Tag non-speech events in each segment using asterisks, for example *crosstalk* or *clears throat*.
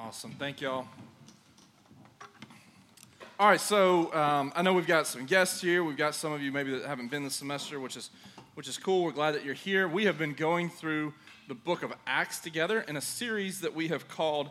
Awesome. Thank y'all. All right, so um, I know we've got some guests here. We've got some of you maybe that haven't been this semester, which is which is cool. We're glad that you're here. We have been going through the book of Acts together in a series that we have called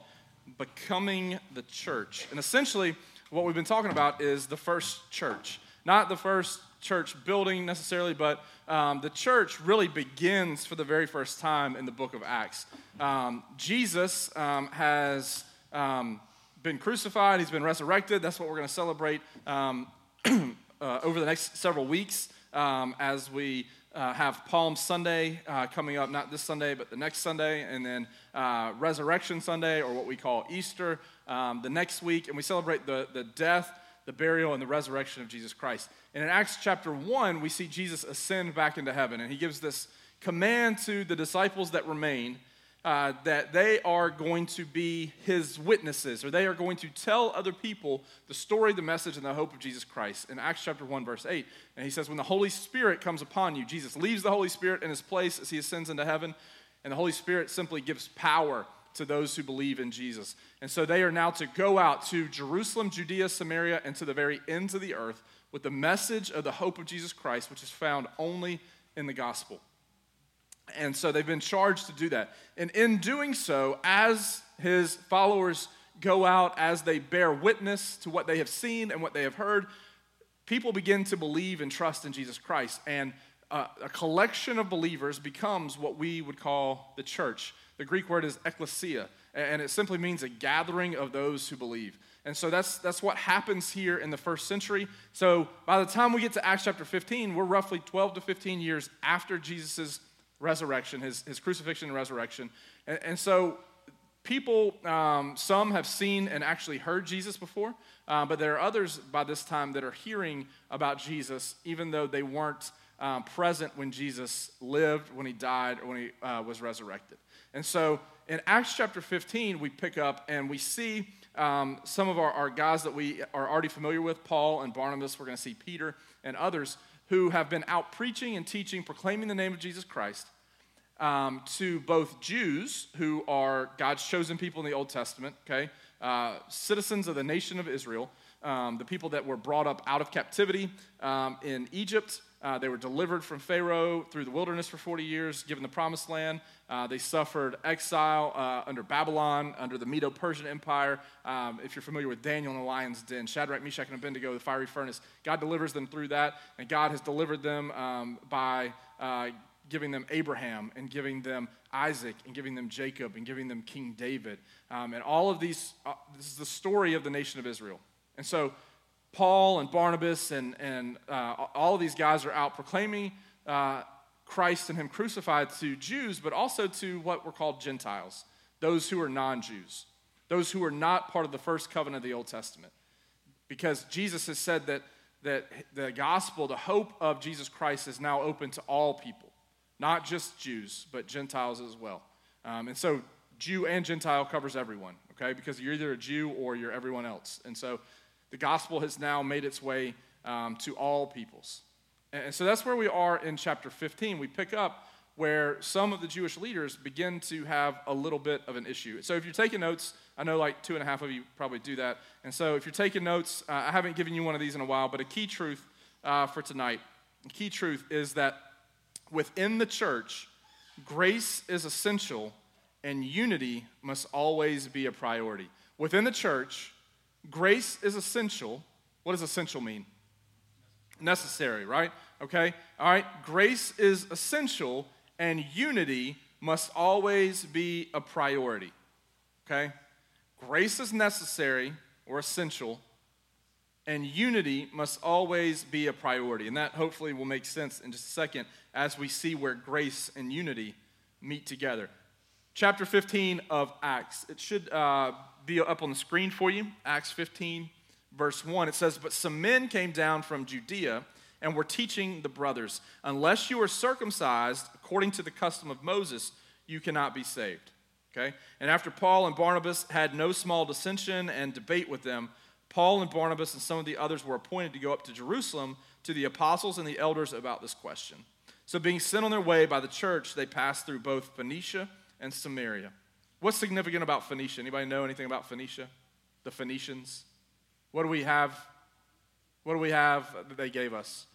Becoming the Church. And essentially, what we've been talking about is the first church, not the first church building necessarily, but um, the church really begins for the very first time in the book of Acts. Um, Jesus um, has um, been crucified, he's been resurrected. That's what we're going to celebrate um, *clears throat* uh, over the next several weeks um, as we uh, have Palm Sunday uh, coming up, not this Sunday, but the next Sunday, and then uh, Resurrection Sunday, or what we call Easter, the next week. And we celebrate the, the death the burial and the resurrection of Jesus Christ. And in Acts chapter 1, we see Jesus ascend back into heaven, and he gives this command to the disciples that remain uh, that they are going to be his witnesses, or they are going to tell other people the story, the message, and the hope of Jesus Christ. In Acts chapter 1, verse 8, and he says, When the Holy Spirit comes upon you, Jesus leaves the Holy Spirit in his place as he ascends into heaven, and the Holy Spirit simply gives power to those who believe in Jesus. And so they are now to go out to Jerusalem, Judea, Samaria, and to the very ends of the earth with the message of the hope of Jesus Christ, which is found only in the gospel. And so they've been charged to do that. And in doing so, as his followers go out, as they bear witness to what they have seen and what they have heard, people begin to believe and trust in Jesus Christ. And uh, a collection of believers becomes what we would call the church. The Greek word is ecclesia, and it simply means a gathering of those who believe. And so that's, that's what happens here in the first century. So by the time we get to Acts chapter 15, we're roughly 12 to 15 years after Jesus' resurrection, his, his crucifixion and resurrection. And, and so people, um, some have seen and actually heard Jesus before, uh, but there are others by this time that are hearing about Jesus, even though they weren't um, present when Jesus lived, when he died, or when he uh, was resurrected. And so in Acts chapter 15, we pick up and we see um, some of our, our, guys that we are already familiar with Paul and Barnabas. We're going to see Peter and others who have been out preaching and teaching, proclaiming the name of Jesus Christ um, to both Jews, who are God's chosen people in the Old Testament, okay, uh, citizens of the nation of Israel, um, the people that were brought up out of captivity um, in Egypt. Uh, they were delivered from Pharaoh through the wilderness for 40 years, given the promised land. Uh, they suffered exile uh, under Babylon, under the Medo Persian Empire. Um, if you're familiar with Daniel in the lion's den, Shadrach, Meshach, and Abednego, the fiery furnace, God delivers them through that, and God has delivered them um, by uh, giving them Abraham and giving them Isaac and giving them Jacob and giving them King David. Um, and all of these, uh, this is the story of the nation of Israel. And so Paul and Barnabas and, and uh, all of these guys are out proclaiming uh, Christ and Him crucified to Jews, but also to what were called Gentiles, those who are non Jews, those who are not part of the first covenant of the Old Testament. Because Jesus has said that, that the gospel, the hope of Jesus Christ, is now open to all people, not just Jews, but Gentiles as well. Um, and so Jew and Gentile covers everyone, okay? Because you're either a Jew or you're everyone else. And so the gospel has now made its way um, to all peoples. And so that's where we are in chapter 15. We pick up where some of the Jewish leaders begin to have a little bit of an issue. So if you're taking notes, I know like two and a half of you probably do that. And so if you're taking notes, uh, I haven't given you one of these in a while, but a key truth uh, for tonight, a key truth is that within the church, grace is essential and unity must always be a priority. Within the church, Grace is essential. What does essential mean? Necessary, right? Okay? All right. Grace is essential, and unity must always be a priority. Okay? Grace is necessary or essential, and unity must always be a priority. And that hopefully will make sense in just a second as we see where grace and unity meet together. Chapter 15 of Acts. It should uh, be up on the screen for you. Acts 15, verse 1. It says, But some men came down from Judea and were teaching the brothers, Unless you are circumcised according to the custom of Moses, you cannot be saved. Okay? And after Paul and Barnabas had no small dissension and debate with them, Paul and Barnabas and some of the others were appointed to go up to Jerusalem to the apostles and the elders about this question. So, being sent on their way by the church, they passed through both Phoenicia and Samaria What's significant about Phoenicia? Anybody know anything about Phoenicia? The Phoenicians? What do we have? What do we have that they gave us?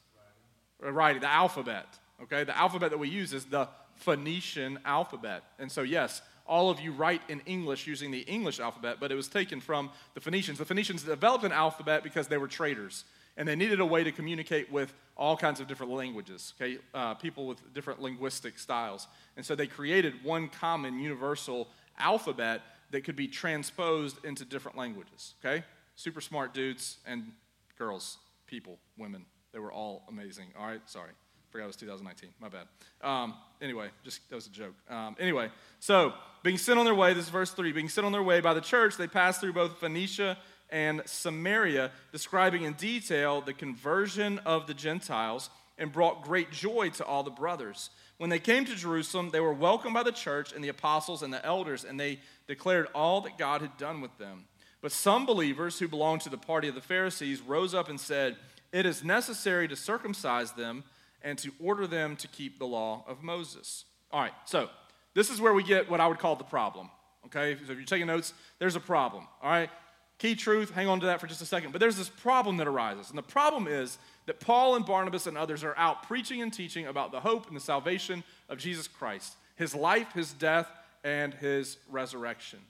Writing, the alphabet. Okay, the alphabet that we use is the Phoenician alphabet. And so, yes, all of you write in English using the English alphabet, but it was taken from the Phoenicians. The Phoenicians developed an alphabet because they were traders and they needed a way to communicate with all kinds of different languages, okay? Uh, people with different linguistic styles. And so they created one common universal alphabet that could be transposed into different languages, okay? Super smart dudes and girls, people, women. They were all amazing, all right? Sorry. Forgot it was 2019. My bad. Um, anyway, just that was a joke. Um, anyway, so being sent on their way, this is verse 3, being sent on their way by the church, they passed through both Phoenicia and Samaria, describing in detail the conversion of the Gentiles and brought great joy to all the brothers. When they came to Jerusalem, they were welcomed by the church and the apostles and the elders, and they declared all that God had done with them. But some believers who belonged to the party of the Pharisees rose up and said, It is necessary to circumcise them and to order them to keep the law of Moses. All right, so this is where we get what I would call the problem. Okay, so if you're taking notes, there's a problem. All right, key truth, hang on to that for just a second. But there's this problem that arises. And the problem is that Paul and Barnabas and others are out preaching and teaching about the hope and the salvation of Jesus Christ, his life, his death, and his resurrection.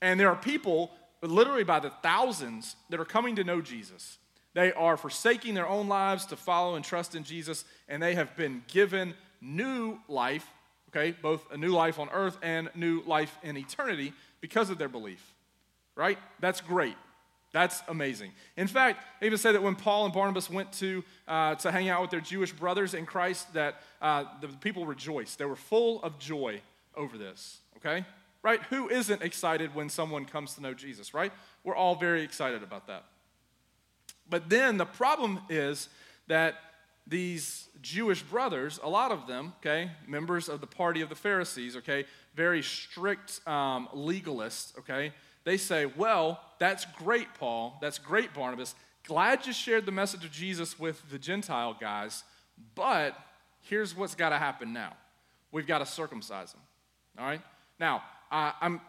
And there are people, literally by the thousands, that are coming to know Jesus. They are forsaking their own lives to follow and trust in Jesus, and they have been given new life, okay, both a new life on earth and new life in eternity because of their belief. Right? That's great. That's amazing. In fact, they even say that when Paul and Barnabas went to, uh, to hang out with their Jewish brothers in Christ, that uh, the people rejoiced. They were full of joy over this, okay? Right? Who isn't excited when someone comes to know Jesus, right? We're all very excited about that. But then the problem is that these Jewish brothers, a lot of them, okay, members of the party of the Pharisees, okay, very strict um, legalists, okay, they say, well, that's great, Paul. That's great, Barnabas. Glad you shared the message of Jesus with the Gentile guys, but here's what's got to happen now. We've got to circumcise them. All right? Now, uh, I'm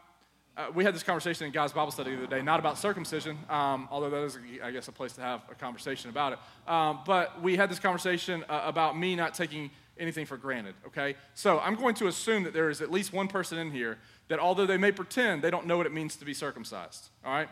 uh, we had this conversation in God's Bible study the other day, not about circumcision, um, although that is, I guess, a place to have a conversation about it. Um, but we had this conversation uh, about me not taking anything for granted, okay? So I'm going to assume that there is at least one person in here that, although they may pretend, they don't know what it means to be circumcised, all right?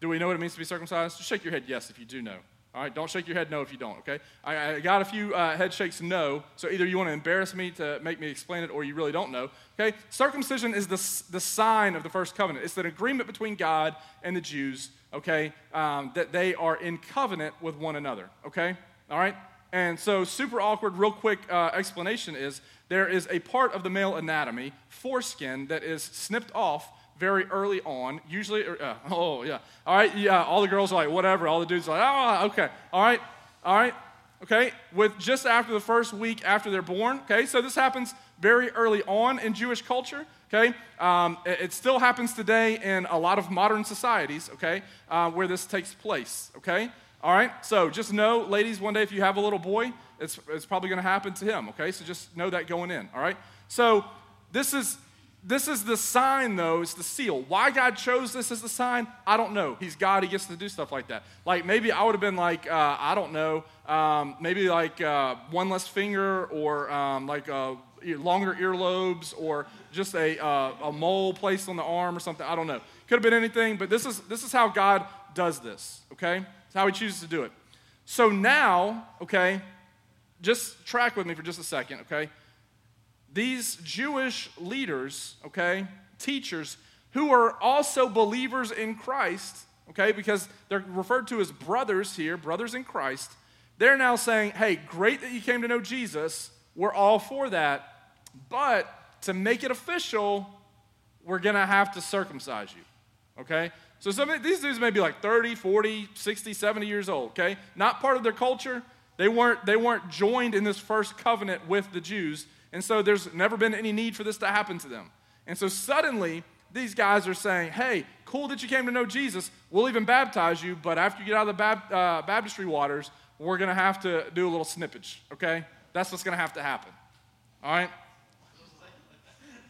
Do we know what it means to be circumcised? Just shake your head yes if you do know. All right, don't shake your head no if you don't, okay? I, I got a few uh, head shakes no, so either you want to embarrass me to make me explain it or you really don't know, okay? Circumcision is the, the sign of the first covenant. It's an agreement between God and the Jews, okay, um, that they are in covenant with one another, okay? All right? And so, super awkward, real quick uh, explanation is there is a part of the male anatomy, foreskin, that is snipped off very early on. Usually, uh, *laughs* oh yeah, all right, yeah. All the girls are like, whatever. All the dudes are like, oh, okay, all right, all right, okay. With just after the first week after they're born. Okay, so this happens very early on in Jewish culture. Okay, um, it, it, still happens today in a lot of modern societies. Okay, uh, where this takes place. Okay, all right. So just know, ladies, one day if you have a little boy, it's it's probably going to happen to him. Okay, so just know that going in. All right. So this is this is the sign, though, it's the seal. Why God chose this as the sign, I don't know. He's God, He gets to do stuff like that. Like maybe I would have been like, uh, I don't know, um, maybe like uh, one less finger or um, like uh, longer earlobes or just a, uh, a mole placed on the arm or something. I don't know. Could have been anything, but this is, this is how God does this, okay? It's how He chooses to do it. So now, okay, just track with me for just a second, okay? these Jewish leaders, okay, teachers, who are also believers in Christ, okay, because they're referred to as brothers here, brothers in Christ, they're now saying, hey, great that you came to know Jesus. We're all for that. But to make it official, we're going to have to circumcise you, okay? So some of these dudes may be like 30, 40, 60, 70 years old, okay? Not part of their culture. They weren't, they weren't joined in this first covenant with the Jews. And so there's never been any need for this to happen to them. And so suddenly, these guys are saying, hey, cool that you came to know Jesus. We'll even baptize you, but after you get out of the bab- uh, baptistry waters, we're going to have to do a little snippage, okay? That's what's going to have to happen. All right?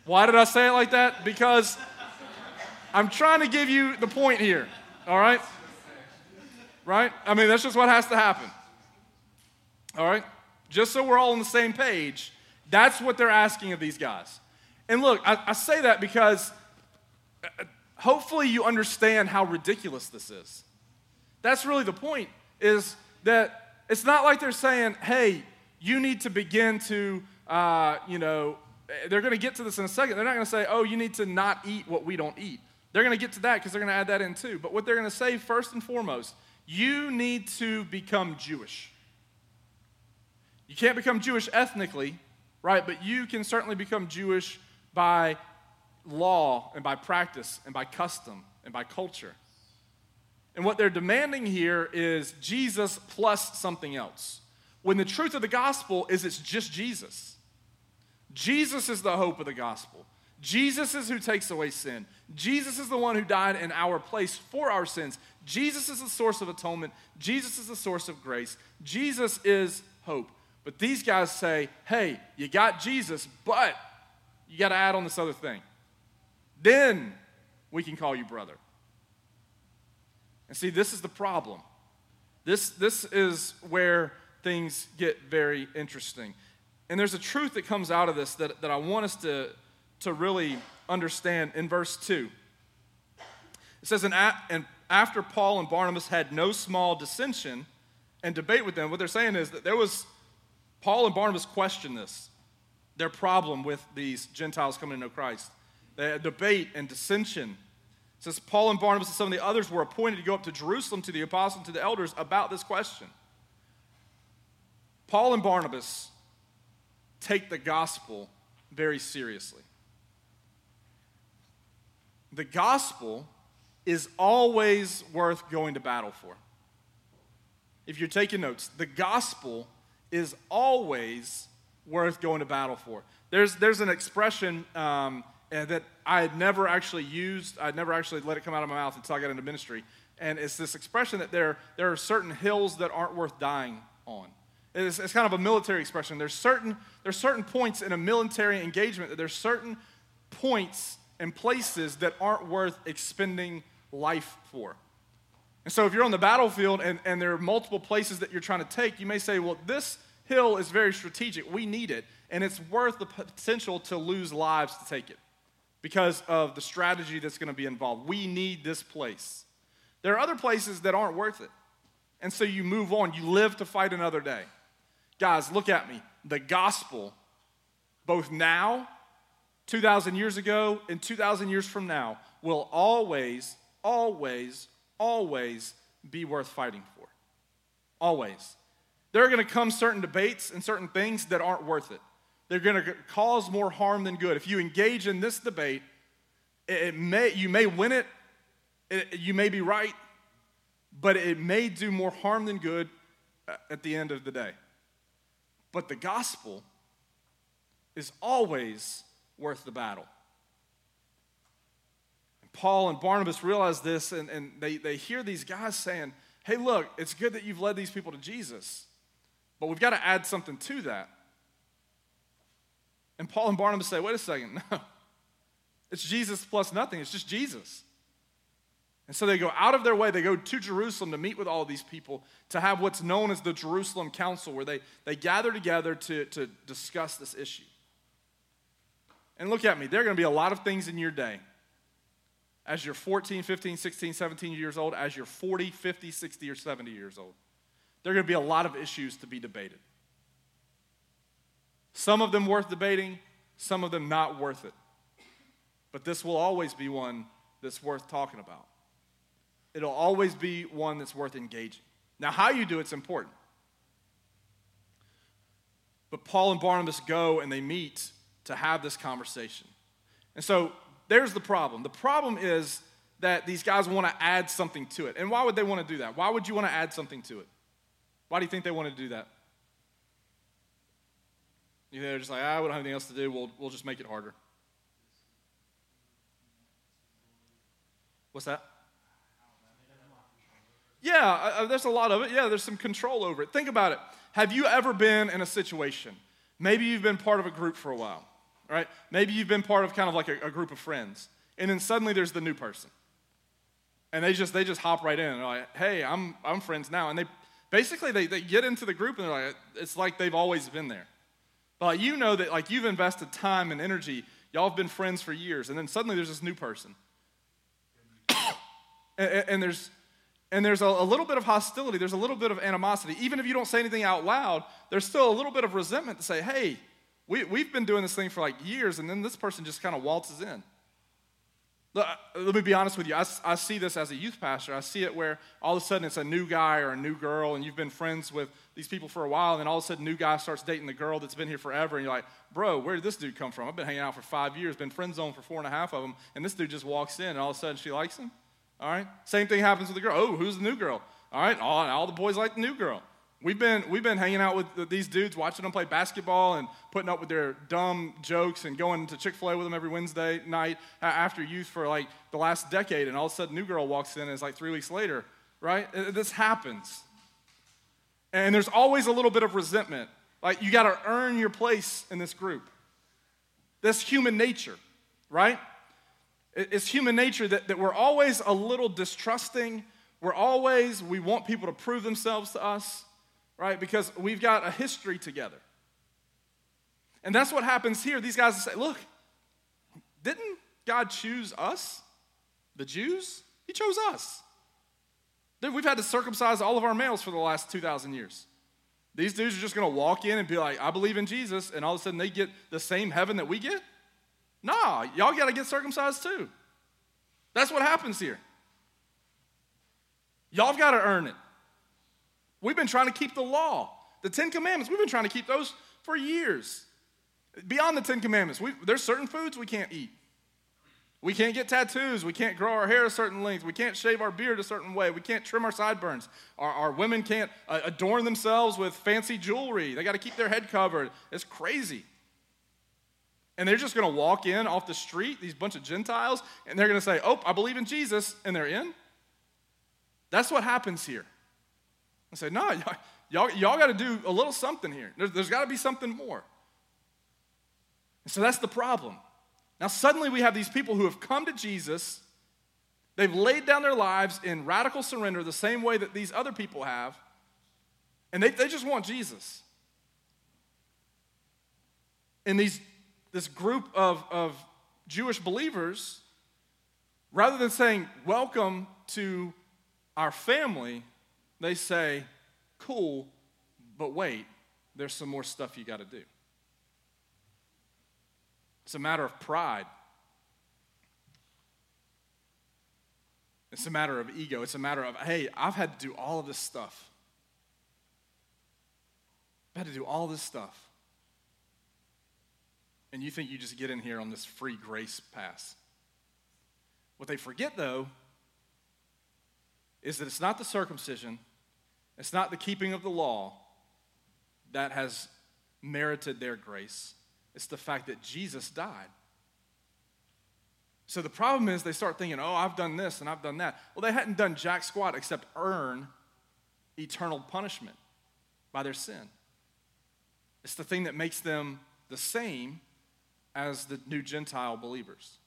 Why did I say it like that? Because I'm trying to give you the point here, all right? Right? I mean, that's just what has to happen. All right? Just so we're all on the same page, that's what they're asking of these guys. And look, I, I say that because uh, hopefully you understand how ridiculous this is. That's really the point, is that it's not like they're saying, hey, you need to begin to, uh, you know, they're going to get to this in a second. They're not going to say, oh, you need to not eat what we don't eat. They're going to get to that because they're going to add that in too. But what they're going to say first and foremost, you need to become Jewish. You can't become Jewish ethnically, right? But you can certainly become Jewish by law and by practice and by custom and by culture. And what they're demanding here is Jesus plus something else. When the truth of the gospel is it's just Jesus. Jesus is the hope of the gospel. Jesus is who takes away sin. Jesus is the one who died in our place for our sins. Jesus is the source of atonement. Jesus is the source of grace. Jesus is hope. But these guys say, hey, you got Jesus, but you got to add on this other thing. Then we can call you brother. And see, this is the problem. This, this is where things get very interesting. And there's a truth that comes out of this that, that I want us to, to really understand in verse 2. It says, and, after Paul and Barnabas had no small dissension and debate with them, what they're saying is that there was, Paul and Barnabas questioned this, their problem with these Gentiles coming to know Christ. They had debate and dissension it says Paul and Barnabas and some of the others were appointed to go up to Jerusalem to the apostles and to the elders about this question. Paul and Barnabas take the gospel very seriously. The gospel is always worth going to battle for. If you're taking notes, the gospel is always worth going to battle for. There's, there's an expression um, that I had never actually used. I'd never actually let it come out of my mouth until I got into ministry. And it's this expression that there, there are certain hills that aren't worth dying on. It's, it's kind of a military expression. There's certain, there's certain points in a military engagement that there's certain points and places that aren't worth expending life for. And so if you're on the battlefield and, and there are multiple places that you're trying to take, you may say, well, this hill is very strategic. We need it. And it's worth the potential to lose lives to take it because of the strategy that's going to be involved. We need this place. There are other places that aren't worth it. And so you move on. You live to fight another day. Guys, look at me. The gospel, both now, 2,000 years ago, and 2,000 years from now, will always, always, always be worth fighting for. Always. There are going to come certain debates and certain things that aren't worth it. They're going to cause more harm than good. If you engage in this debate, it may, you may win it, it, you may be right, but it may do more harm than good uh, at the end of the day. But the gospel is always worth the battle. Paul and Barnabas realize this, and, and they, they hear these guys saying, Hey, look, it's good that you've led these people to Jesus, but we've got to add something to that. And Paul and Barnabas say, wait a second, *laughs* no. It's Jesus plus nothing, it's just Jesus. And so they go out of their way, they go to Jerusalem to meet with all these people, to have what's known as the Jerusalem Council, where they, they gather together to, to discuss this issue. And look at me, there are going to be a lot of things in your day. As you're 14, 15, 16, 17 years old, as you're 40, 50, 60, or 70 years old, there are going to be a lot of issues to be debated. Some of them worth debating, some of them not worth it. But this will always be one that's worth talking about. It'll always be one that's worth engaging. Now, how you do it's important. But Paul and Barnabas go and they meet to have this conversation. And so there's the problem. The problem is that these guys want to add something to it. And why would they want to do that? Why would you want to add something to it? Why do you think they want to do that? You know, they're just like, ah, we don't have anything else to do. We'll, we'll just make it harder. What's that? Yeah, uh, there's a lot of it. Yeah, there's some control over it. Think about it. Have you ever been in a situation? Maybe you've been part of a group for a while, right? Maybe you've been part of kind of like a, a group of friends. And then suddenly there's the new person. And they just they just hop right in and they're like, hey, I'm I'm friends now. And they basically they, they get into the group and they're like, it's like they've always been there. But like, you know that like you've invested time and energy, y'all have been friends for years, and then suddenly there's this new person. *coughs* and, and, there's and there's a, a, little bit of hostility, there's a little bit of animosity. Even if you don't say anything out loud, there's still a little bit of resentment to say, hey, we, we've been doing this thing for like years, and then this person just kind of waltzes in. Uh, let me be honest with you. I, I, see this as a youth pastor. I see it where all of a sudden it's a new guy or a new girl, and you've been friends with these people for a while, and then all of a sudden, new guy starts dating the girl that's been here forever, and you're like, bro, where did this dude come from? I've been hanging out for five years, been friend zoned for four and a half of them, and this dude just walks in, and all of a sudden she likes him. All right? Same thing happens with the girl. Oh, who's the new girl? All right? All, all the boys like the new girl. We've been, we've been hanging out with these dudes, watching them play basketball and putting up with their dumb jokes and going to Chick fil A with them every Wednesday night after youth for like the last decade. And all of a sudden, New Girl walks in and it's like three weeks later, right? This happens. And there's always a little bit of resentment. Like, you got to earn your place in this group. That's human nature, right? It's human nature that, that we're always a little distrusting. We're always, we want people to prove themselves to us right? Because we've got a history together. And that's what happens here. These guys say, look, didn't God choose us, the Jews? He chose us. We've had to circumcise all of our males for the last 2,000 years. These dudes are just going to walk in and be like, I believe in Jesus, and all of a sudden they get the same heaven that we get? Nah, y'all got to get circumcised too. That's what happens here. Y'all have got to earn it. We've been trying to keep the law, the Ten Commandments. We've been trying to keep those for years. Beyond the Ten Commandments, there's certain foods we can't eat. We can't get tattoos. We can't grow our hair a certain length. We can't shave our beard a certain way. We can't trim our sideburns. Our, our women can't uh, adorn themselves with fancy jewelry. They got to keep their head covered. It's crazy. And they're just going to walk in off the street, these bunch of Gentiles, and they're going to say, Oh, I believe in Jesus, and they're in. That's what happens here. I said, no, y'all, y'all, y'all got to do a little something here. There's, there's got to be something more. And so that's the problem. Now, suddenly we have these people who have come to Jesus. They've laid down their lives in radical surrender the same way that these other people have, and they, they just want Jesus. And these, this group of, of Jewish believers, rather than saying, Welcome to our family, they say, Cool, but wait, there's some more stuff you got to do. It's a matter of pride. It's a matter of ego. It's a matter of, hey, I've had to do all of this stuff. I've had to do all this stuff. And you think you just get in here on this free grace pass. What they forget, though, is that it's not the circumcision, it's not the keeping of the law that has merited their grace. It's the fact that Jesus died. So the problem is they start thinking, oh, I've done this and I've done that. Well, they hadn't done jack squat except earn eternal punishment by their sin. It's the thing that makes them the same as the new Gentile believers.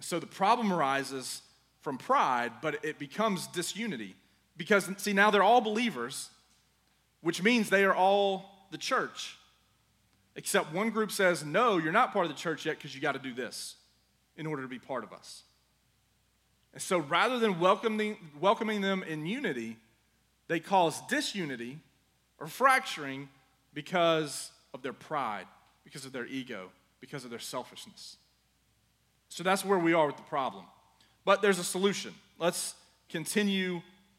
So the problem arises from pride, but it becomes disunity. Because, see, now they're all believers, which means they are all the church. Except one group says, no, you're not part of the church yet because you got to do this in order to be part of us. And so rather than welcoming, welcoming them in unity, they cause disunity or fracturing because of their pride, because of their ego, because of their selfishness. So that's where we are with the problem. But there's a solution. Let's continue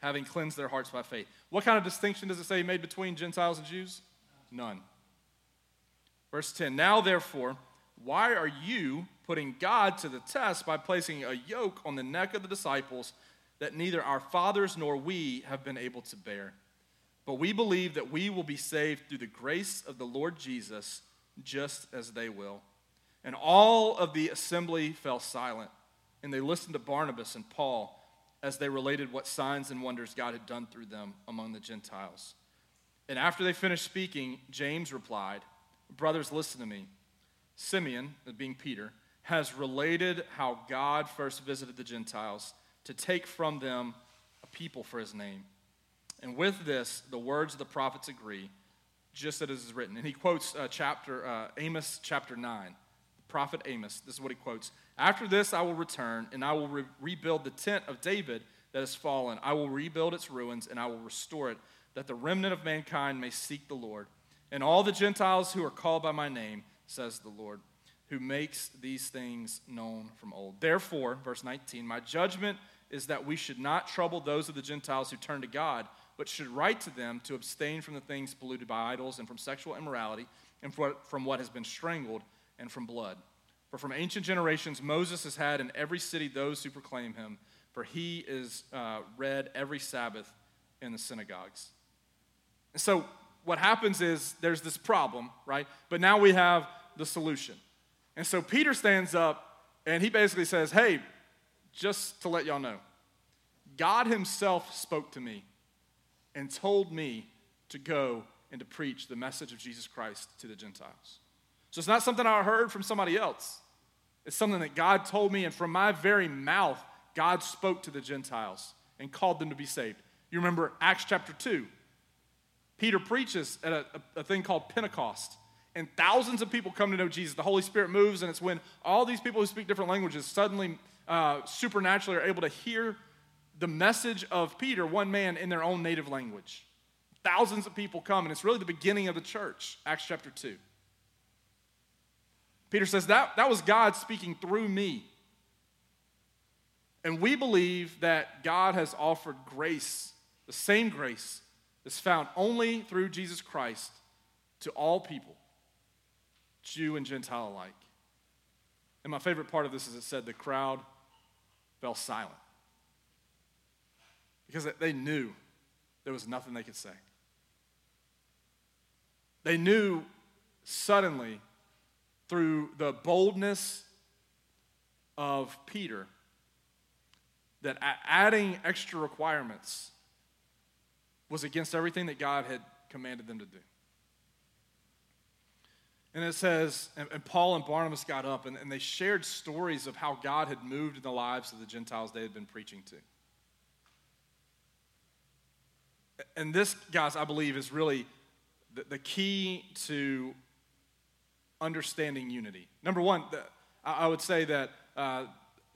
having cleansed their hearts by faith. What kind of distinction does it say made between Gentiles and Jews? None. Verse 10 Now, therefore, why are you putting God to the test by placing a yoke on the neck of the disciples that neither our fathers nor we have been able to bear. But we believe that we will be saved through the grace of the Lord Jesus, just as they will. And all of the assembly fell silent, and they listened to Barnabas and Paul as they related what signs and wonders God had done through them among the Gentiles. And after they finished speaking, James replied, Brothers, listen to me. Simeon, being Peter, has related how God first visited the Gentiles to take from them a people for his name. And with this, the words of the prophets agree, just as it is written. And he quotes uh, chapter uh, Amos chapter 9. Prophet Amos, this is what he quotes. After this, I will return, and I will re- rebuild the tent of David that has fallen. I will rebuild its ruins, and I will restore it, that the remnant of mankind may seek the Lord. And all the Gentiles who are called by my name, says the Lord, who makes these things known from old. Therefore, verse 19, my judgment is that we should not trouble those of the Gentiles who turn to God, but should write to them to abstain from the things polluted by idols and from sexual immorality and from what has been strangled and from blood. For from ancient generations Moses has had in every city those who proclaim him, for he is uh, read every Sabbath in the synagogues. And so what happens is there's this problem, right? But now we have the solution. And so Peter stands up and he basically says, Hey, just to let y'all know, God Himself spoke to me and told me to go and to preach the message of Jesus Christ to the Gentiles. So it's not something I heard from somebody else. It's something that God told me, and from my very mouth, God spoke to the Gentiles and called them to be saved. You remember Acts chapter 2. Peter preaches at a, a, thing called Pentecost, and thousands of people come to know Jesus. The Holy Spirit moves, and it's when all these people who speak different languages suddenly uh, supernaturally are able to hear the message of Peter, one man, in their own native language. Thousands of people come, and it's really the beginning of the church, Acts chapter 2. Peter says that, that was God speaking through me. And we believe that God has offered grace, the same grace that's found only through Jesus Christ to all people, Jew and Gentile alike. And my favorite part of this is it said the crowd fell silent because they knew there was nothing they could say. They knew suddenly through the boldness of Peter that adding extra requirements was against everything that God had commanded them to do. And it says, and, and Paul and Barnabas got up and, and they shared stories of how God had moved in the lives of the Gentiles they had been preaching to. And this, guys, I believe is really the, the key to understanding unity. Number one, the, I would say that uh,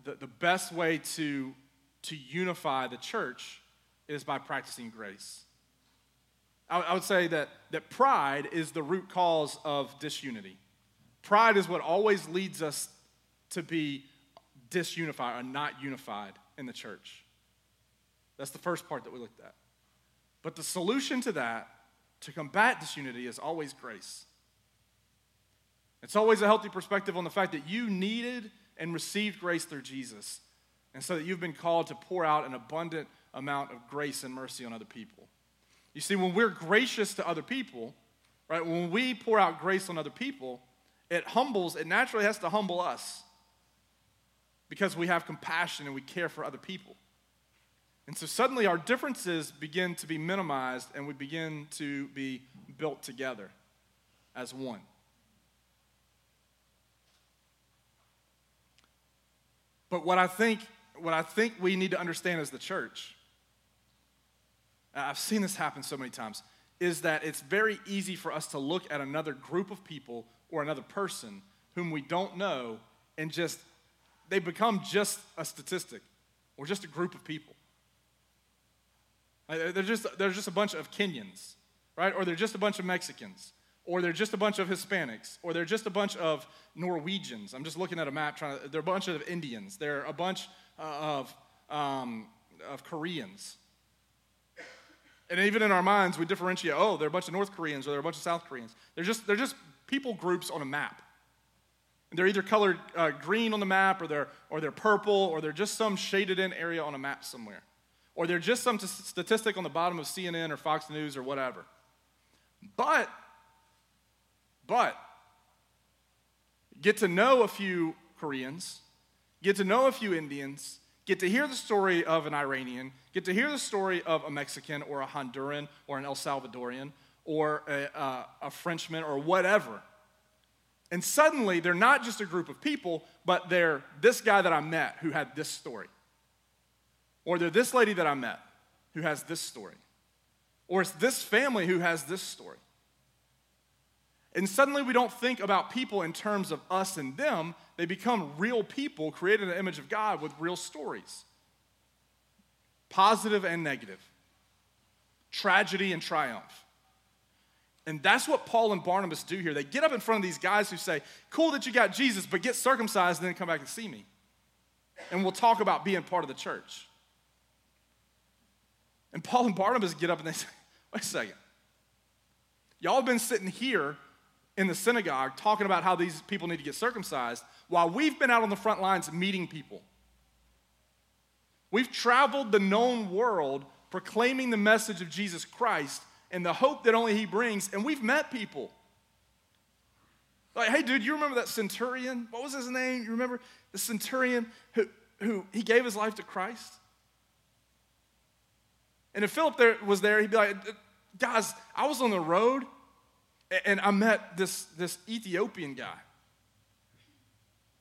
the, the best way to, to unify the church is by practicing grace. I, I would say that, that pride is the root cause of disunity. Pride is what always leads us to be disunified or not unified in the church. That's the first part that we looked at. But the solution to that, to combat disunity, is always grace. It's always a healthy perspective on the fact that you needed and received grace through Jesus, and so that you've been called to pour out an abundant amount of grace and mercy on other people. You see, when we're gracious to other people, right, when we pour out grace on other people, it humbles, it naturally has to humble us because we have compassion and we care for other people. And so suddenly our differences begin to be minimized and we begin to be built together as one. But what I think, what I think we need to understand as the church, I've seen this happen so many times, is that it's very easy for us to look at another group of people or another person whom we don't know and just, they become just a statistic or just a group of people. They're just, they're just a bunch of Kenyans, right? Or they're just a bunch of Mexicans or they're just a bunch of Hispanics, or they're just a bunch of Norwegians. I'm just looking at a map trying to, they're a bunch of Indians, they're a bunch uh, of, um, of Koreans. And even in our minds, we differentiate, oh, they're a bunch of North Koreans or they're a bunch of South Koreans. They're just, they're just people groups on a map. And they're either colored uh, green on the map or they're, or they're purple or they're just some shaded in area on a map somewhere. or they're just some t- statistic on the bottom of CNN or Fox News or whatever. But, but, get to know a few Koreans, get to know a few Indians, get to hear the story of an Iranian, get to hear the story of a Mexican or a Honduran or an El Salvadorian or a, a, a Frenchman or whatever. And suddenly they're not just a group of people, but they're this guy that I met who had this story. Or they're this lady that I met who has this story. Or it's this family who has this story. And suddenly we don't think about people in terms of us and them. They become real people created in the image of God with real stories positive and negative, tragedy and triumph. And that's what Paul and Barnabas do here. They get up in front of these guys who say, Cool that you got Jesus, but get circumcised and then come back and see me. And we'll talk about being part of the church. And Paul and Barnabas get up and they say, Wait a second. Y'all have been sitting here in the synagogue talking about how these people need to get circumcised while we've been out on the front lines meeting people. We've traveled the known world proclaiming the message of Jesus Christ and the hope that only He brings, and we've met people. Like, hey, dude, you remember that centurion? What was his name? You remember the centurion who, who he gave his life to Christ? And if Philip there was there, he'd be like, guys, I was on the road and I met this, this Ethiopian guy.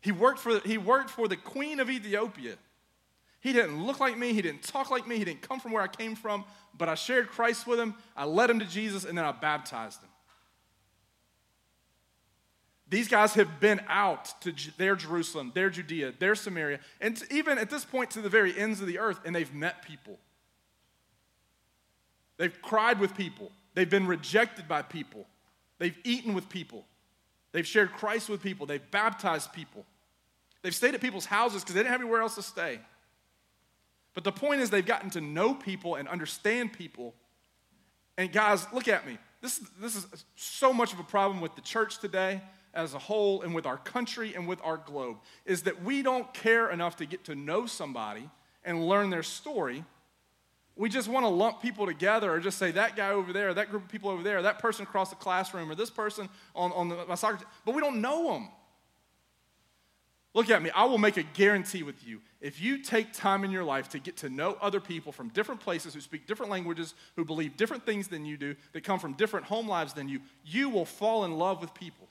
He worked, for, he worked for the queen of Ethiopia. He didn't look like me, he didn't talk like me, he didn't come from where I came from, but I shared Christ with him, I led him to Jesus, and then I baptized him. These guys have been out to their Jerusalem, their Judea, their Samaria, and even at this point to the very ends of the earth, and they've met people. They've cried with people. They've been rejected by people. They've eaten with people. They've shared Christ with people. They've baptized people. They've stayed at people's houses because they didn't have anywhere else to stay. But the point is, they've gotten to know people and understand people. And guys, look at me. This, this is so much of a problem with the church today as a whole and with our country and with our globe is that we don't care enough to get to know somebody and learn their story we just want to lump people together or just say that guy over there, that group of people over there, that person across the classroom, or this person on, on the, my soccer team, but we don't know them. Look at me. I will make a guarantee with you. If you take time in your life to get to know other people from different places who speak different languages, who believe different things than you do, that come from different home lives than you, you will fall in love with people.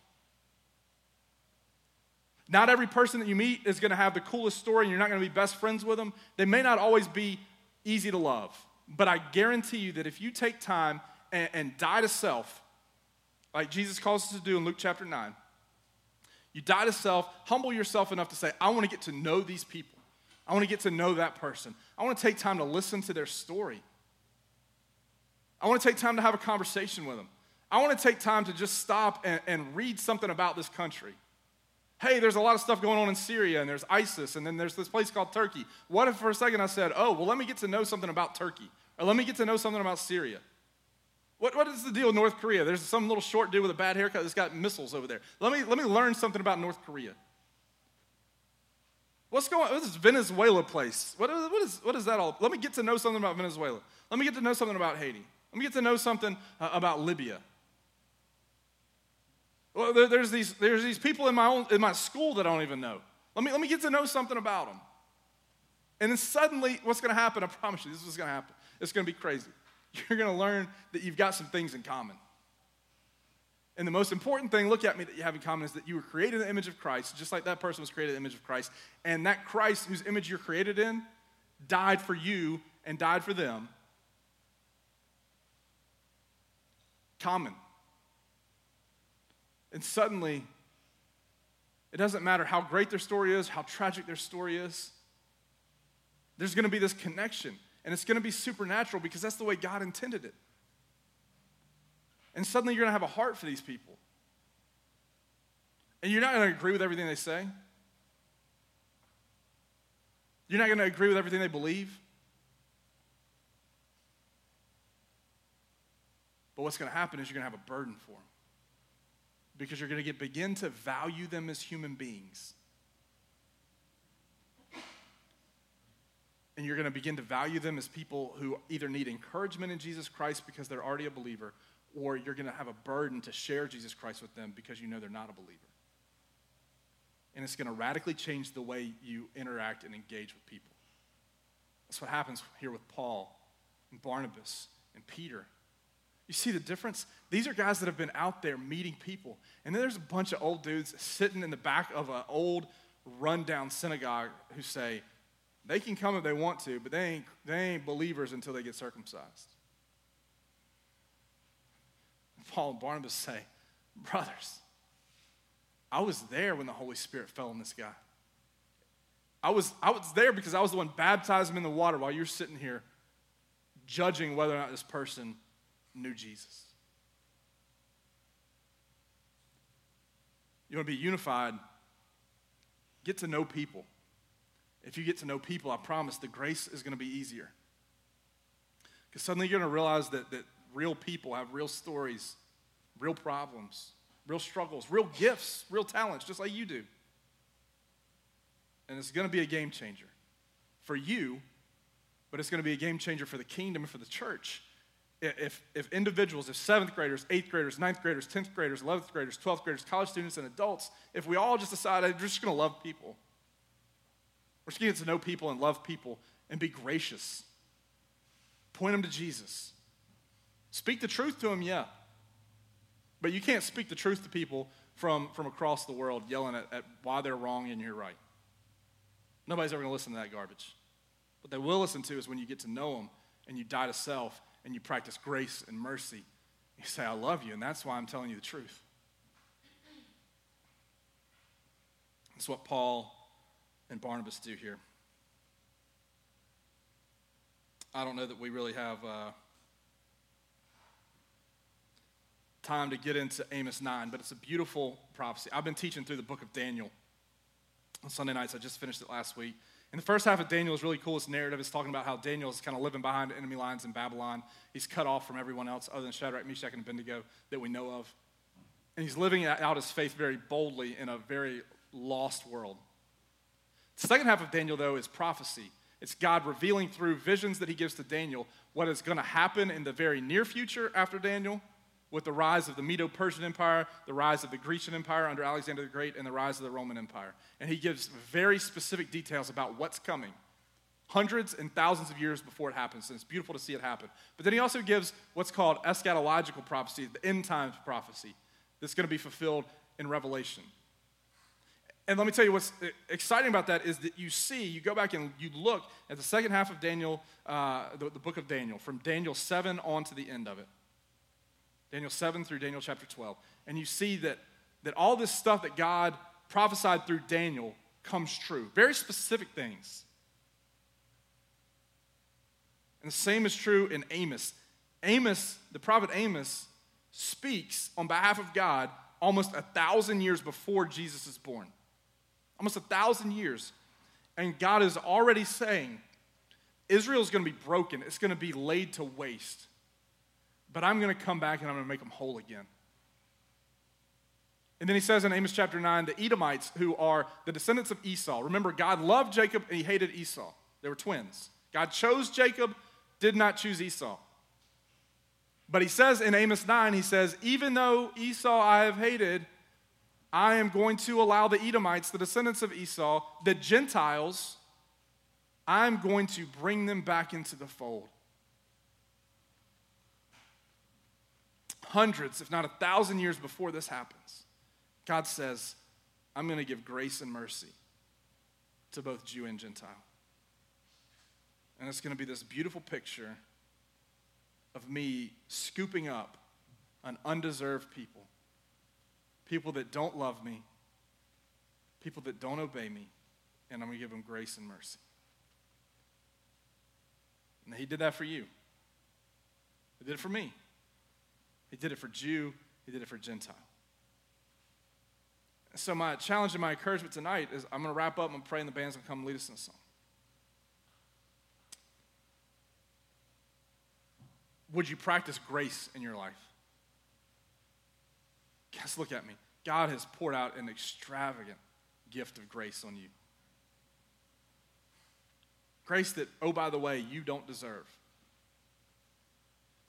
Not every person that you meet is going to have the coolest story and you're not going to be best friends with them. They may not always be easy to love. But I guarantee you that if you take time and, and die to self, like Jesus calls us to do in Luke chapter 9, you die to self, humble yourself enough to say, I want to get to know these people. I want to get to know that person. I want to take time to listen to their story. I want to take time to have a conversation with them. I want to take time to just stop and, and read something about this country hey, there's a lot of stuff going on in Syria, and there's ISIS, and then there's this place called Turkey. What if for a second I said, oh, well, let me get to know something about Turkey, or let me get to know something about Syria? What, what is the deal with North Korea? There's some little short dude with a bad haircut that's got missiles over there. Let me, let me learn something about North Korea. What's going on? What is Venezuela place? What what, is, what is that all? Let me get to know something about Venezuela. Let me get to know something about Haiti. Let me get to know something uh, about Libya. Well, there's these, there's these people in my, own, in my school that I don't even know. Let me, let me get to know something about them. And then suddenly, what's going to happen? I promise you, this is going to happen. It's going to be crazy. *laughs* You're going to learn that you've got some things in common. And the most important thing, look at me, that you have in common is that you were created in the image of Christ, just like that person was created in the image of Christ. And that Christ, whose image you're created in, died for you and died for them. Common. And suddenly, it doesn't matter how great their story is, how tragic their story is, there's going to be this connection. And it's going to be supernatural because that's the way God intended it. And suddenly you're going to have a heart for these people. And you're not going to agree with everything they say. You're not going to agree with everything they believe. But what's going to happen is you're going to have a burden for them because you're going to begin to value them as human beings. And and you're going to begin to value them as people who either need encouragement in Jesus Christ because they're already a believer, or you're going to have a burden to share Jesus Christ with them because you know they're not a believer. And it's going to radically change the way you interact and engage with people. That's what happens here with Paul and Barnabas and Peter. You see the difference? These are guys that have been out there meeting people. And then there's a bunch of old dudes sitting in the back of an old, rundown synagogue who say, they can come if they want to, but they ain't, they ain't believers until they get circumcised. Paul and Barnabas say, Brothers, I was there when the Holy Spirit fell on this guy. I was, I was there because I was the one baptized him in the water while you're sitting here judging whether or not this person knew Jesus. You want to be unified? Get to know people. If you get to know people, I promise the grace is going to be easier. Because suddenly you're going to realize that, that real people have real stories, real problems, real struggles, real gifts, real talents, just like you do. And it's going to be a game changer for you, but it's going to be a game changer for the kingdom and for the church. If, if individuals, if seventh graders, eighth graders, ninth graders, 10th graders, 11th graders, 12th graders, college students, and adults, if we all just decide we're just going to love people, we're just going to get to know people and love people and be gracious, point them to Jesus. Speak the truth to them, yeah. But you can't speak the truth to people from, from across the world yelling at, at why they're wrong and you're right. Nobody's ever going to listen to that garbage. What they will listen to is when you get to know them and you die to self and you practice grace and mercy. You say, I love you, and that's why I'm telling you the truth. That's what Paul and Barnabas do here. I don't know that we really have uh, time to get into Amos 9, but it's a beautiful prophecy. I've been teaching through the book of Daniel on Sunday nights. I just finished it last week. And the first half of Daniel is really cool. This narrative is talking about how Daniel is kind of living behind enemy lines in Babylon. He's cut off from everyone else other than Shadrach, Meshach, and Abednego that we know of. And he's living out his faith very boldly in a very lost world. The second half of Daniel, though, is prophecy. It's God revealing through visions that he gives to Daniel what is going to happen in the very near future after Daniel with the rise of the Medo Persian Empire, the rise of the Grecian Empire under Alexander the Great, and the rise of the Roman Empire. And he gives very specific details about what's coming, hundreds and thousands of years before it happens. And it's beautiful to see it happen. But then he also gives what's called eschatological prophecy, the end times prophecy, that's going to be fulfilled in Revelation. And let me tell you what's exciting about that is that you see, you go back and you look at the second half of Daniel, uh, the, the book of Daniel, from Daniel 7 on to the end of it. Daniel 7 through Daniel chapter 12. And you see that, that all this stuff that God prophesied through Daniel comes true. Very specific things. And the same is true in Amos. Amos, the prophet Amos, speaks on behalf of God almost a thousand years before Jesus is born. Almost a thousand years. And God is already saying, Israel is going to be broken, it's going to be laid to waste. But I'm going to come back and I'm going to make them whole again. And then he says in Amos chapter 9, the Edomites, who are the descendants of Esau. Remember, God loved Jacob and he hated Esau. They were twins. God chose Jacob, did not choose Esau. But he says in Amos 9, he says, Even though Esau I have hated, I am going to allow the Edomites, the descendants of Esau, the Gentiles, I'm going to bring them back into the fold. Hundreds, if not a thousand years before this happens, God says, I'm going to give grace and mercy to both Jew and Gentile. And it's going to be this beautiful picture of me scooping up an undeserved people, people that don't love me, people that don't obey me, and I'm going to give them grace and mercy. And He did that for you. He did it for me. He did it for Jew, he did it for Gentile. So, my challenge and my encouragement tonight is I'm going to wrap up. Going pray, and the band's going to come lead us in a song. Would you practice grace in your life? Guys, look at me. God has poured out an extravagant gift of grace on you. Grace that, oh, by the way, you don't deserve.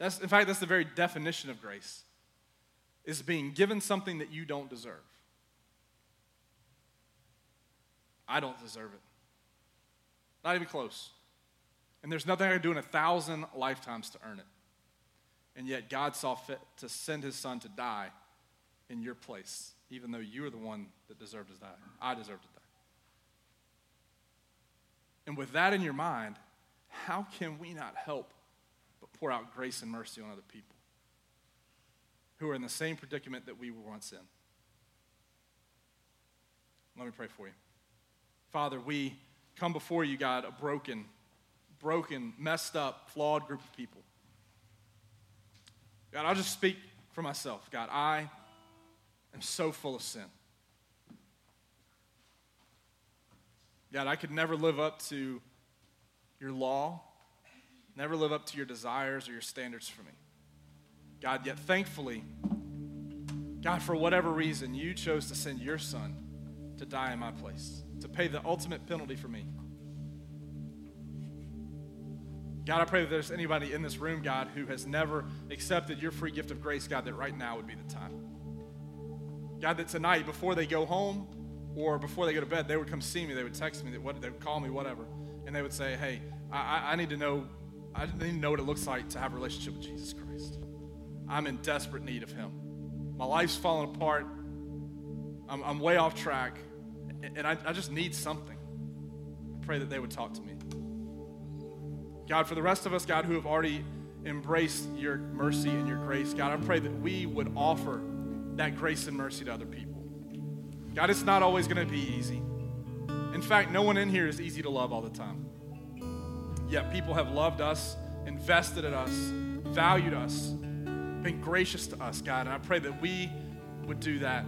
That's, in fact, that's the very definition of grace, is being given something that you don't deserve. I don't deserve it. Not even close. And there's nothing I can do in a thousand lifetimes to earn it. And yet God saw fit to send his son to die in your place, even though you were the one that deserved to die. I deserved to die. And with that in your mind, how can we not help pour out grace and mercy on other people who are in the same predicament that we were once in? Let me pray for you. Father, we come before you, God, a broken, broken, messed up, flawed group of people. God, I'll just speak for myself. God, I am so full of sin. God, I could never live up to your law, never live up to your desires or your standards for me. God, yet thankfully, God, for whatever reason, you chose to send your son to die in my place, to pay the ultimate penalty for me. God, I pray that there's anybody in this room, God, who has never accepted your free gift of grace, God, that right now would be the time. God, that tonight, before they go home or before they go to bed, they would come see me. They would text me. They would, they would call me, whatever. And they would say, hey, I, I need to know, I need to know what it looks like to have a relationship with Jesus Christ. I'm in desperate need of him. My life's falling apart. I'm, I'm way off track. And I, I just need something. I pray that they would talk to me. God, for the rest of us, God, who have already embraced your mercy and your grace, God, I pray that we would offer that grace and mercy to other people. God, it's not always going to be easy. In fact, no one in here is easy to love all the time. Yet people have loved us, invested in us, valued us, been gracious to us, God. And I pray that we would do that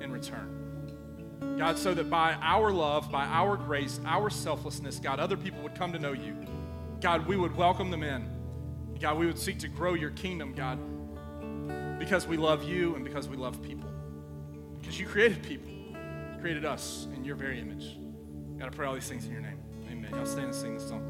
in return. God, so that by our love, by our grace, our selflessness, God, other people would come to know you. God, we would welcome them in. God, we would seek to grow your kingdom, God, because we love you and because we love people. Because you created people, you created us in your very image. God, I pray all these things in your name. Amen. Y'all stand and sing this song.